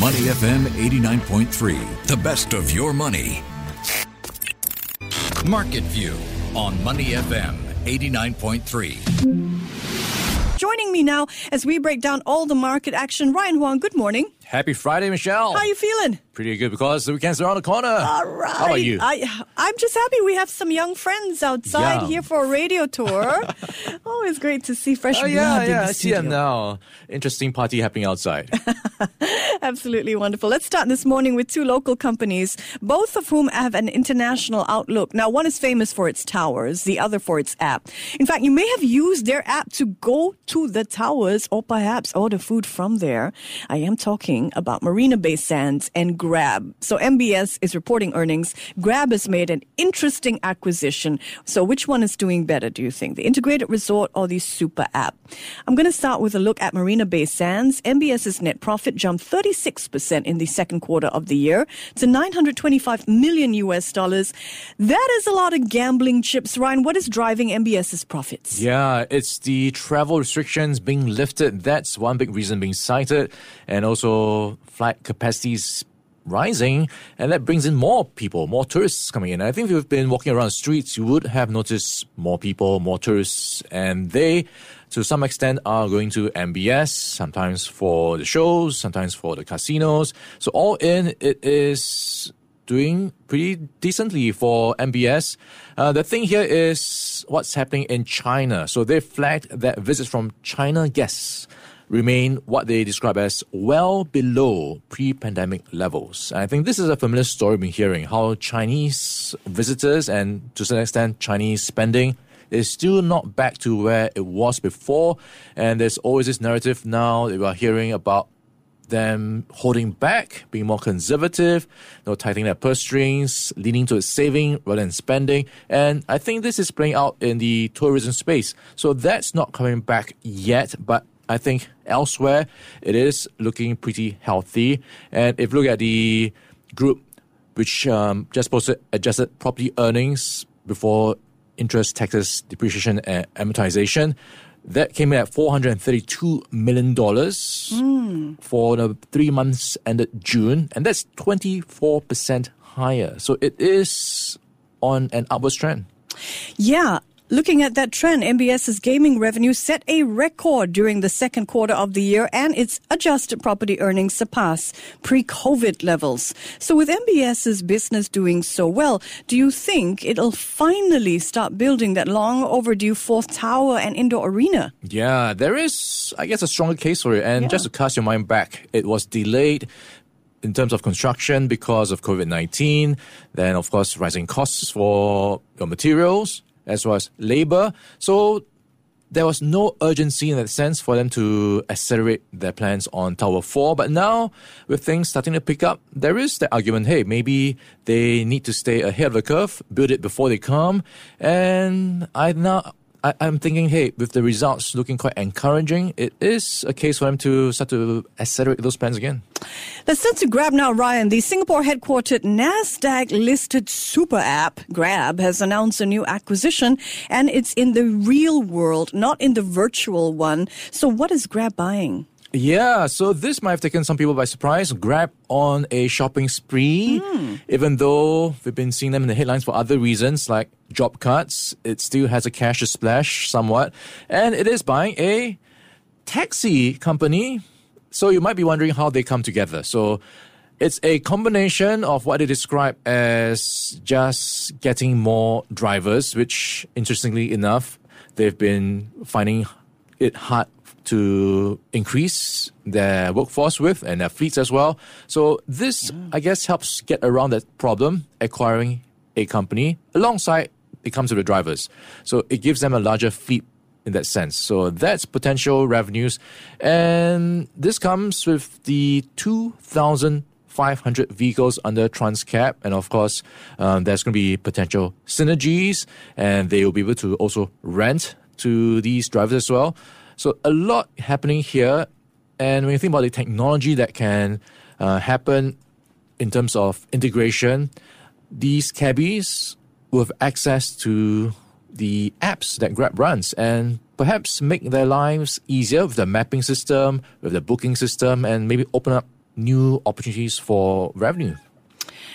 Money FM 89.3, the best of your money. Market View on Money FM 89.3. Joining me now as we break down all the market action, Ryan Huang. Good morning. Happy Friday, Michelle. How are you feeling? Pretty good because the weekend's are around the corner. All right. How about you? I, I'm just happy we have some young friends outside Yeah. here for a radio tour. Always great to see fresh Oh, blood yeah, in yeah. the I see them now. Interesting party happening outside. Absolutely wonderful. Let's start this morning with two local companies, both of whom have an international outlook. Now, one is famous for its towers, the other for its app. In fact, you may have used their app to go to the towers or perhaps order food from there. I am talking about Marina Bay Sands and Grab. So MBS is reporting earnings. Grab has made an interesting acquisition. So which one is doing better, do you think? The integrated resort or the super app? I'm going to start with a look at Marina Bay Sands. MBS's net profit jumped 36% in the second quarter of the year to 925 million US dollars. That is a lot of gambling chips. Ryan, what is driving MBS's profits? yeah, it's the travel restrictions being lifted. That's one big reason being cited. And also flight capacities rising. And that brings in more people, more tourists coming in. I think if you've been walking around the streets, you would have noticed more people, more tourists. And they, to some extent, are going to MBS, sometimes for the shows, sometimes for the casinos. So all in, it is doing pretty decently for MBS. Uh, the thing here is what's happening in China. So they flagged that visits from China guests remain what they describe as well below pre-pandemic levels. And I think this is a familiar story we've been hearing, how Chinese visitors and to some extent Chinese spending is still not back to where it was before. And there's always this narrative now that we are hearing about them holding back, being more conservative, you know, tightening their purse strings, leaning towards saving rather than spending. And I think this is playing out in the tourism space. So that's not coming back yet, but I think elsewhere it is looking pretty healthy. And if you look at the group, which um, just posted adjusted property earnings before interest, taxes, depreciation, and amortization. That came in at $432 million for the three months ended June, and that's 24% higher. So it is on an upward trend. Yeah. Looking at that trend, MBS's gaming revenue set a record during the second quarter of the year and its adjusted property earnings surpass pre-COVID levels. So with MBS's business doing so well, do you think it'll finally start building that long overdue fourth tower and indoor arena? Yeah, there is, I guess, a stronger case for it. And Yeah. just to cast your mind back, it was delayed in terms of construction because of COVID 19. Then, of course, rising costs for your materials as well as labor. So, there was no urgency in that sense for them to accelerate their plans on Tower 4. But now, with things starting to pick up, there is the argument hey, maybe they need to stay ahead of the curve, build it before they come. And I now. I, I'm thinking, hey, with the results looking quite encouraging, it is a case for them to start to accelerate those plans again. Let's turn to Grab now, Ryan. The Singapore headquartered NASDAQ listed super app, Grab, has announced a new acquisition and it's in the real world, not in the virtual one. So what is Grab buying? Yeah, so this might have taken some people by surprise. Grab on a shopping spree, hmm. even though we've been seeing them in the headlines for other reasons like job cuts. It still has a cash splash somewhat, and it is buying a taxi company. So you might be wondering how they come together. So it's a combination of what they describe as just getting more drivers, which interestingly enough, they've been finding it hard to increase their workforce with and their fleets as well. So this, I guess, helps get around that problem, acquiring a company alongside it comes with the drivers. So it gives them a larger fleet in that sense. So that's potential revenues. And this comes with the 2,500 vehicles under Transcab. And of course, um, there's going to be potential synergies and they will be able to also rent to these drivers as well. So a lot happening here. And when you think about the technology that can uh, happen in terms of integration, these cabbies will have access to the apps that Grab runs and perhaps make their lives easier with the mapping system, with the booking system, and maybe open up new opportunities for revenue.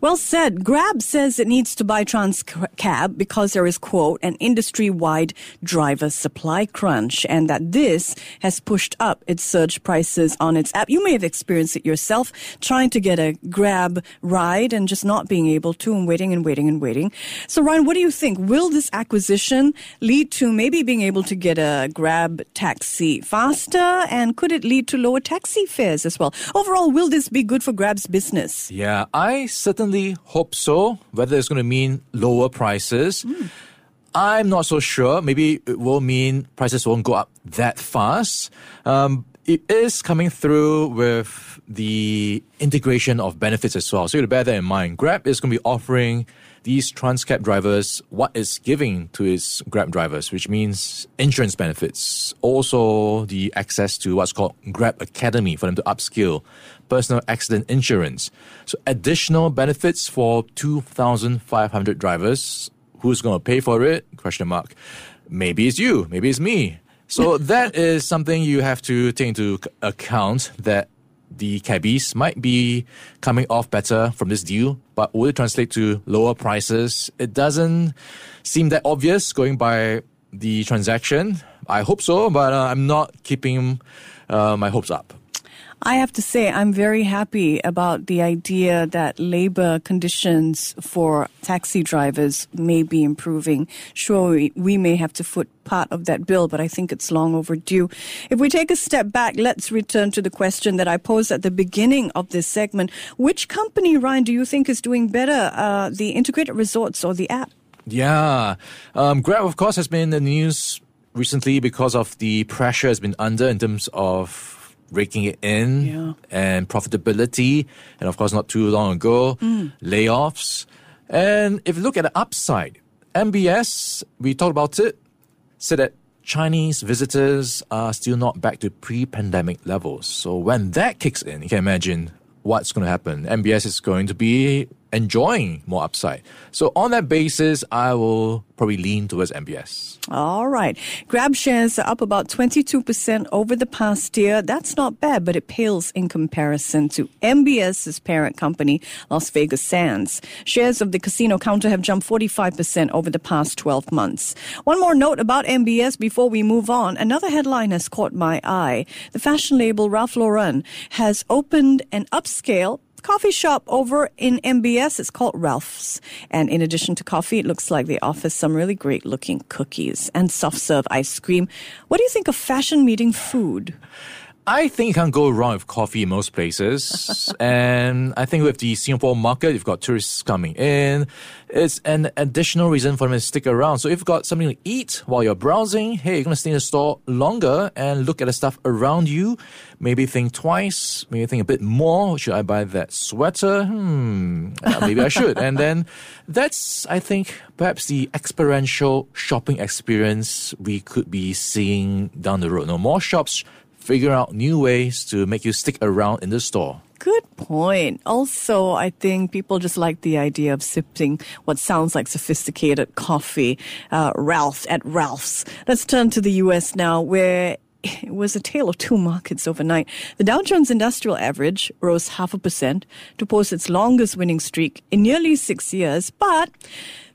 Well said. Grab says it needs to buy Transcab because there is, quote, an industry wide driver supply crunch and that this has pushed up its surge prices on its app. You may have experienced it yourself, trying to get a Grab ride and just not being able to and waiting and waiting and waiting. So, Ryan, what do you think? Will this acquisition lead to maybe being able to get a Grab taxi faster and could it lead to lower taxi fares as well? Overall, will this be good for Grab's business? Yeah, I certainly certainly hope so. Whether it's going to mean lower prices, mm. I'm not so sure. Maybe it will mean prices won't go up that fast. Um, it is coming through with the integration of benefits as well. So you to bear that in mind. Grab is going to be offering these Transcab drivers what it's giving to its Grab drivers, which means insurance benefits, also the access to what's called Grab Academy for them to upskill, personal accident insurance. So additional benefits for 2,500 drivers. Who's going to pay for it? Question mark. Maybe it's you. Maybe it's me. So that is something you have to take into account that the cabbies might be coming off better from this deal, but will it translate to lower prices? It doesn't seem that obvious going by the transaction. I hope so, but uh, I'm not keeping uh, my hopes up. I have to say, I'm very happy about the idea that labor conditions for taxi drivers may be improving. Sure, we, we may have to foot part of that bill, but I think it's long overdue. If we take a step back, let's return to the question that I posed at the beginning of this segment. Which company, Ryan, do you think is doing better, uh, the integrated resorts or the app? Yeah. Um, Grab, of course, has been in the news recently because of the pressure has been under in terms of raking it in yeah. and profitability. And of course, not too long ago, mm. layoffs. And if you look at the upside, MBS, we talked about it, said that Chinese visitors are still not back to pre pandemic levels. So when that kicks in, you can imagine what's going to happen. MBS is going to be enjoying more upside. So on that basis, I will probably lean towards MBS. All right. Grab shares are up about 22% over the past year. That's not bad, but it pales in comparison to MBS's parent company, Las Vegas Sands. Shares of the casino counter have jumped 45% over the past 12 months. One more note about MBS before we move on. Another headline has caught my eye. The fashion label Ralph Lauren has opened an upscale coffee shop over in MBS. It's called Ralph's. And in addition to coffee, it looks like they offer some really great looking cookies and soft serve ice cream. What do you think of fashion meeting food? I think you can't go wrong with coffee in most places. and I think with the Singapore market, you've got tourists coming in. It's an additional reason for them to stick around. So if you've got something to eat while you're browsing, hey, you're going to stay in the store longer and look at the stuff around you. Maybe think twice, maybe think a bit more. Should I buy that sweater? Hmm, uh, maybe I should. And then that's, I think, perhaps the experiential shopping experience we could be seeing down the road. No more shops figure out new ways to make you stick around in the store. Good point. Also, I think people just like the idea of sipping what sounds like sophisticated coffee. Uh, Ralph at Ralph's. Let's turn to the U.S. now, where it was a tale of two markets overnight. The Dow Jones Industrial Average rose half a percent to post its longest winning streak in nearly six years, but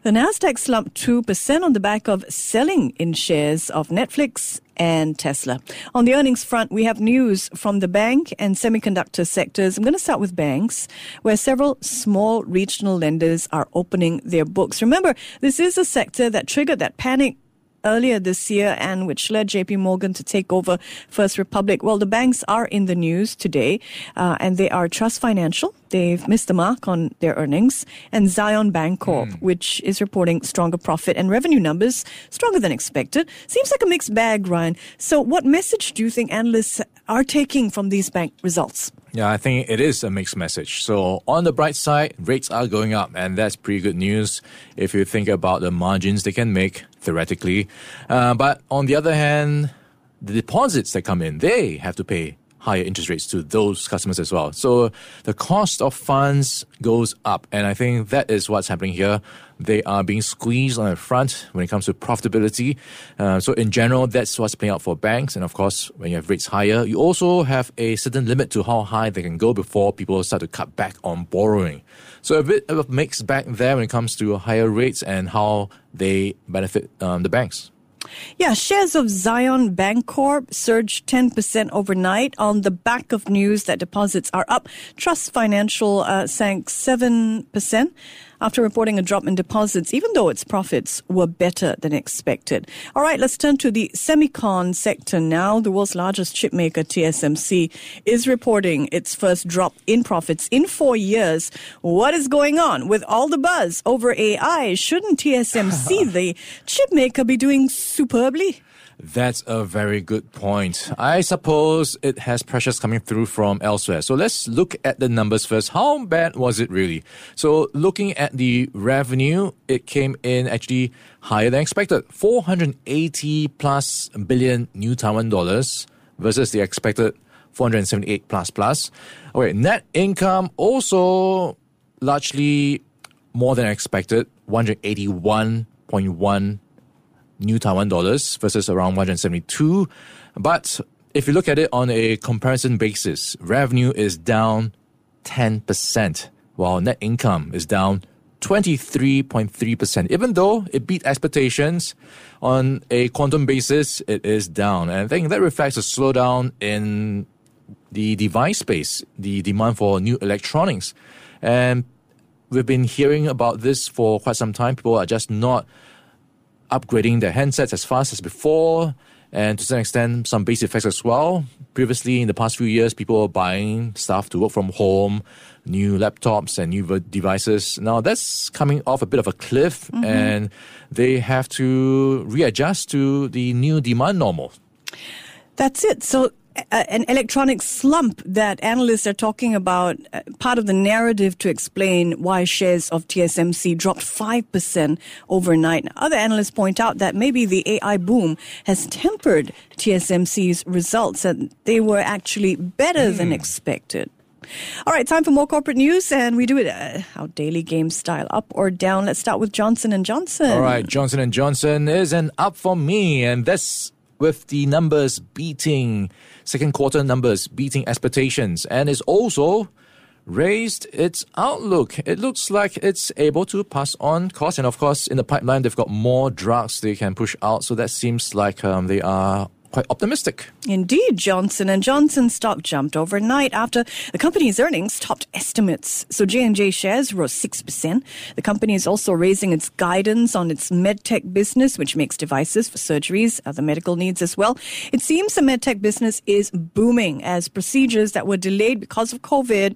the Nasdaq slumped 2% on the back of selling in shares of Netflix and Tesla. On the earnings front, we have news from the bank and semiconductor sectors. I'm going to start with banks, where several small regional lenders are opening their books. Remember, this is a sector that triggered that panic earlier this year and which led JP Morgan to take over First Republic. Well, the banks are in the news today, uh, and they are Truist Financial. They've missed the mark on their earnings, and Zion Bancorp, mm. which is reporting stronger profit and revenue numbers, stronger than expected. Seems like a mixed bag, Ryan. So, what message do you think analysts are taking from these bank results? Yeah, I think it is a mixed message. So, on the bright side, rates are going up, and that's pretty good news if you think about the margins they can make theoretically. Uh, but on the other hand, the deposits that come in, they have to pay higher interest rates to those customers as well. So the cost of funds goes up. And I think that is what's happening here. They are being squeezed on the front when it comes to profitability. Uh, so in general, that's what's playing out for banks. And of course, when you have rates higher, you also have a certain limit to how high they can go before people start to cut back on borrowing. So a bit of a mixed bag there when it comes to higher rates and how they benefit um, the banks. Yeah, shares of Zion Bancorp surged 10% overnight on the back of news that deposits are up. Truist Financial uh, sank 7% after reporting a drop in deposits, even though its profits were better than expected. All right, let's turn to the semicon sector now. The world's largest chipmaker, TSMC, is reporting its first drop in profits in four years. What is going on with all the buzz over AI? Shouldn't TSMC, the chipmaker, be doing superbly? That's a very good point. I suppose it has pressures coming through from elsewhere. So let's look at the numbers first. How bad was it really? So looking at the revenue, it came in actually higher than expected. 480 plus billion new Taiwan dollars versus the expected 478 plus plus. Okay, net income also largely more than expected, 181.1 new Taiwan dollars versus around 172. But if you look at it on a comparison basis, revenue is down 10%, while net income is down 23.3%. Even though it beat expectations on a quantum basis, it is down. And I think that reflects a slowdown in the device space, the demand for new electronics. And we've been hearing about this for quite some time. People are just not upgrading their handsets as fast as before, and to some extent, some base effects as well. Previously, in the past few years, people were buying stuff to work from home, new laptops and new devices. Now that's coming off a bit of a cliff, mm-hmm. and they have to readjust to the new demand normal. That's it. So an electronic slump that analysts are talking about, uh, part of the narrative to explain why shares of TSMC dropped 5% overnight. Other analysts point out that maybe the AI boom has tempered TSMC's results, and they were actually better mm. than hmm. expected. All right, time for more corporate news, and we do it uh, our daily game style, up or down. Let's start with Johnson and Johnson. All right, Johnson and Johnson is an up for me, and that's with the numbers beating second quarter numbers beating expectations and is also raised its outlook. It looks like it's able to pass on costs, and of course, in the pipeline, they've got more drugs they can push out. So that seems like um, they are quite optimistic. Indeed, Johnson and Johnson stock jumped overnight after the company's earnings topped estimates. So J&J shares rose 6%. The company is also raising its guidance on its medtech business, which makes devices for surgeries, other medical needs as well. It seems the medtech business is booming as procedures that were delayed because of COVID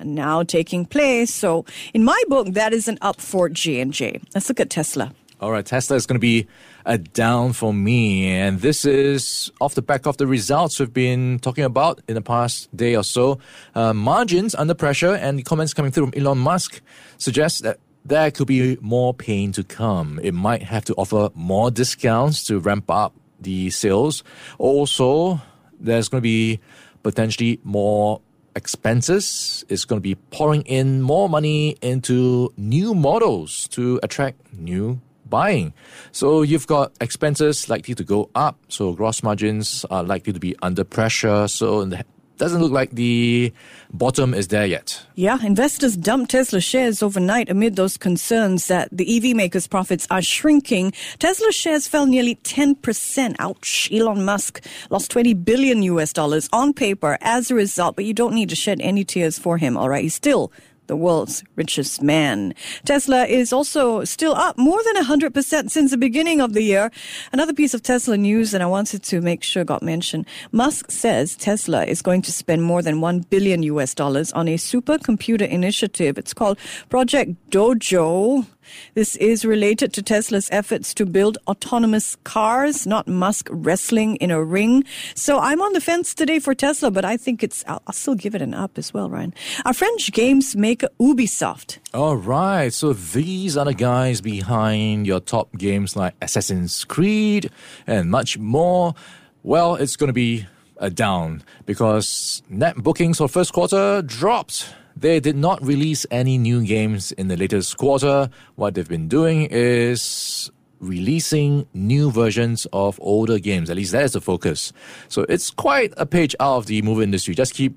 are now taking place. So in my book, that is an up for J&J. Let's look at Tesla. All right, Tesla is going to be a down for me. And this is off the back of the results we've been talking about in the past day or so. Uh, margins under pressure and the comments coming through from Elon Musk suggest that there could be more pain to come. It might have to offer more discounts to ramp up the sales. Also, there's going to be potentially more expenses. It's going to be pouring in more money into new models to attract new buying. So you've got expenses likely to go up. So gross margins are likely to be under pressure. So it doesn't look like the bottom is there yet. Yeah, investors dumped Tesla shares overnight amid those concerns that the EV maker's profits are shrinking. Tesla shares fell nearly 10%. Ouch. Elon Musk lost 20 billion US dollars on paper as a result, but you don't need to shed any tears for him, all right? He's still the world's richest man. Tesla is also still up more than 100% since the beginning of the year. Another piece of Tesla news that I wanted to make sure got mentioned. Musk says Tesla is going to spend more than 1 billion US dollars on a supercomputer initiative. It's called Project Dojo. This is related to Tesla's efforts to build autonomous cars, not Musk wrestling in a ring. So I'm on the fence today for Tesla, but I think it's, I'll, I'll still give it an up as well, Ryan. Our French games maker Ubisoft. All right. So these are the guys behind your top games like Assassin's Creed and much more. Well, it's going to be a down because net bookings for first quarter dropped. They did not release any new games in the latest quarter. What they've been doing is releasing new versions of older games. At least that is the focus. So it's quite a page out of the movie industry. Just keep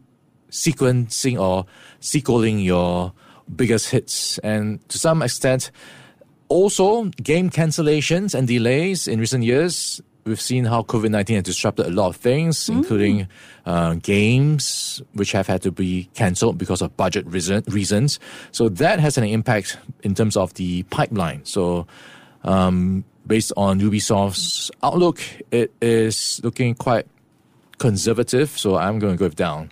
sequencing or sequeling your biggest hits. And to some extent, also game cancellations and delays in recent years. We've seen how COVID 19 has disrupted a lot of things, Mm. including uh, games, which have had to be cancelled because of budget reason, reasons. So that has an impact in terms of the pipeline. So, um, based on Ubisoft's outlook, it is looking quite conservative. So I'm going to go down.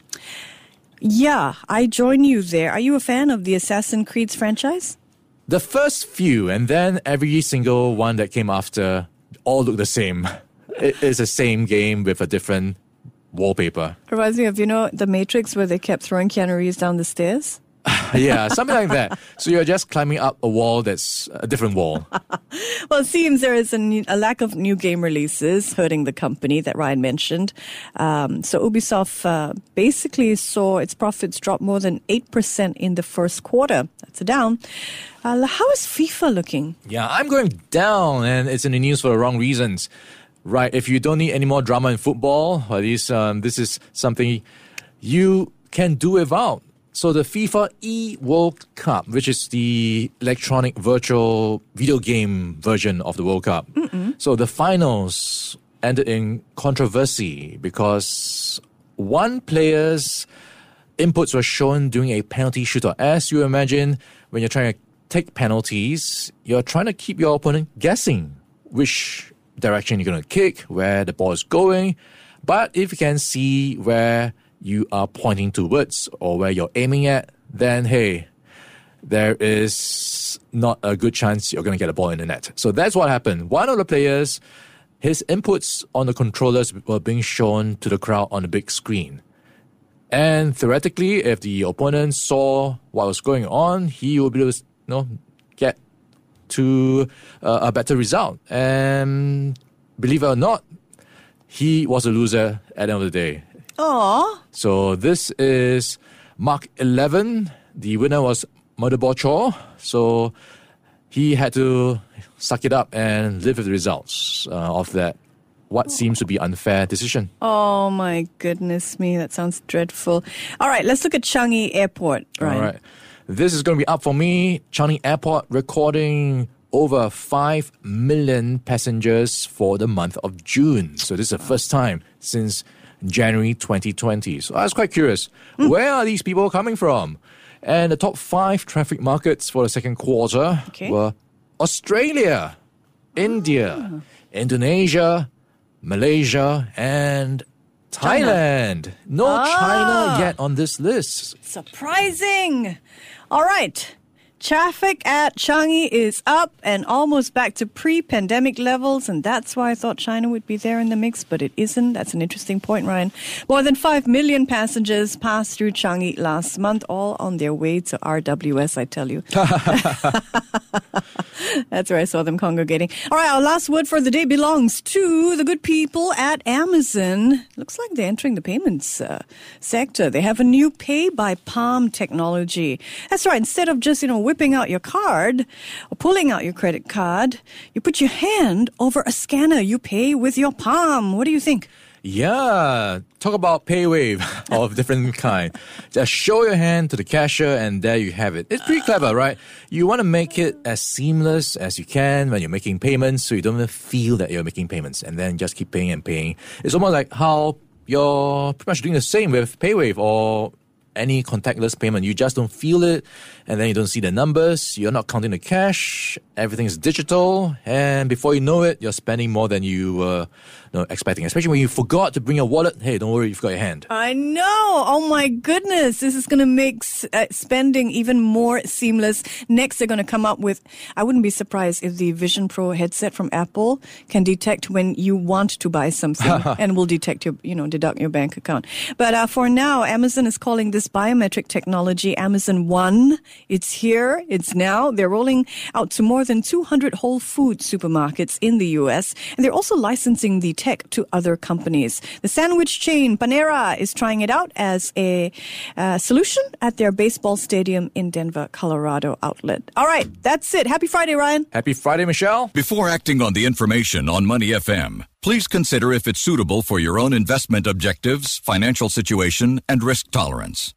Yeah, I join you there. Are you a fan of the Assassin's Creed franchise? The first few, and then every single one that came after, all look the same. It is the same game with a different wallpaper. Reminds me of, you know, The Matrix where they kept throwing Reeves down the stairs? yeah, something like that. So you're just climbing up a wall that's a different wall. Well, it seems there is a, new, a lack of new game releases hurting the company that Ryan mentioned. Um, so Ubisoft uh, basically saw its profits drop more than 8% in the first quarter. That's a down. Uh, how is FIFA looking? Yeah, I'm going down, and it's in the news for the wrong reasons. Right, if you don't need any more drama in football, at least um, this is something you can do without. So the FIFA E World Cup, which is the electronic virtual video game version of the World Cup. So the finals ended in controversy because one player's inputs were shown during a penalty shootout. As you imagine, when you're trying to take penalties, you're trying to keep your opponent guessing which direction you're going to kick, where the ball is going. But if you can see where you are pointing towards or where you're aiming at, then hey, there is not a good chance you're going to get a ball in the net. So that's what happened. One of the players, his inputs on the controllers were being shown to the crowd on the big screen. And theoretically, if the opponent saw what was going on, he would be able to you know, get to uh, a better result. And believe it or not, he was a loser at the end of the day. Aw, So this is Mark 11. The winner was Motherboard Chor. So he had to suck it up and live with the results uh, of that, what seems to be unfair decision. oh my goodness me, that sounds dreadful. All right, let's look at Changi Airport. Ryan. All right. This is going to be up for me. Changi Airport recording over 5 million passengers for the month of June. So this is the first time since January 2020. So I was quite curious, hmm. where are these people coming from? And the top five traffic markets for the second quarter Okay. were Australia, ah. India, Indonesia, Malaysia, and Thailand. No China ah. yet on this list. Surprising. All right. Traffic at Changi is up and almost back to pre pandemic levels, and that's why I thought China would be there in the mix, but it isn't. That's an interesting point, Ryan. More than 5 million passengers passed through Changi last month, all on their way to RWS, I tell you. That's where I saw them congregating. All right, our last word for the day belongs to the good people at Amazon. Looks like they're entering the payments uh, sector. They have a new pay by palm technology. That's right. Instead of just, you know, whipping out your card or pulling out your credit card, you put your hand over a scanner. You pay with your palm. What do you think? Yeah, talk about paywave of different kind. Just show your hand to the cashier and there you have it. It's pretty clever, right? You want to make it as seamless as you can when you're making payments so you don't even feel that you're making payments and then just keep paying and paying. It's almost like how you're pretty much doing the same with paywave or any contactless payment. You just don't feel it, and then you don't see the numbers. You're not counting the cash. Everything is digital, and before you know it, you're spending more than you were you know, expecting. Especially when you forgot to bring your wallet. Hey, don't worry, you've got your hand. I know. Oh my goodness. This is going to make s- uh, spending even more seamless. Next, they're going to come up with, I wouldn't be surprised if the Vision Pro headset from Apple can detect when you want to buy something and will detect your, you know, deduct your bank account. But uh, for now, Amazon is calling this latest biometric technology, Amazon One. It's here. It's now. They're rolling out to more than 200 Whole Food supermarkets in the U.S. And they're also licensing the tech to other companies. The sandwich chain Panera is trying it out as a uh, solution at their baseball stadium in Denver, Colorado outlet. All right. That's it. Happy Friday, Ryan. Happy Friday, Michelle. Before acting on the information on Money FM, please consider if it's suitable for your own investment objectives, financial situation, and risk tolerance.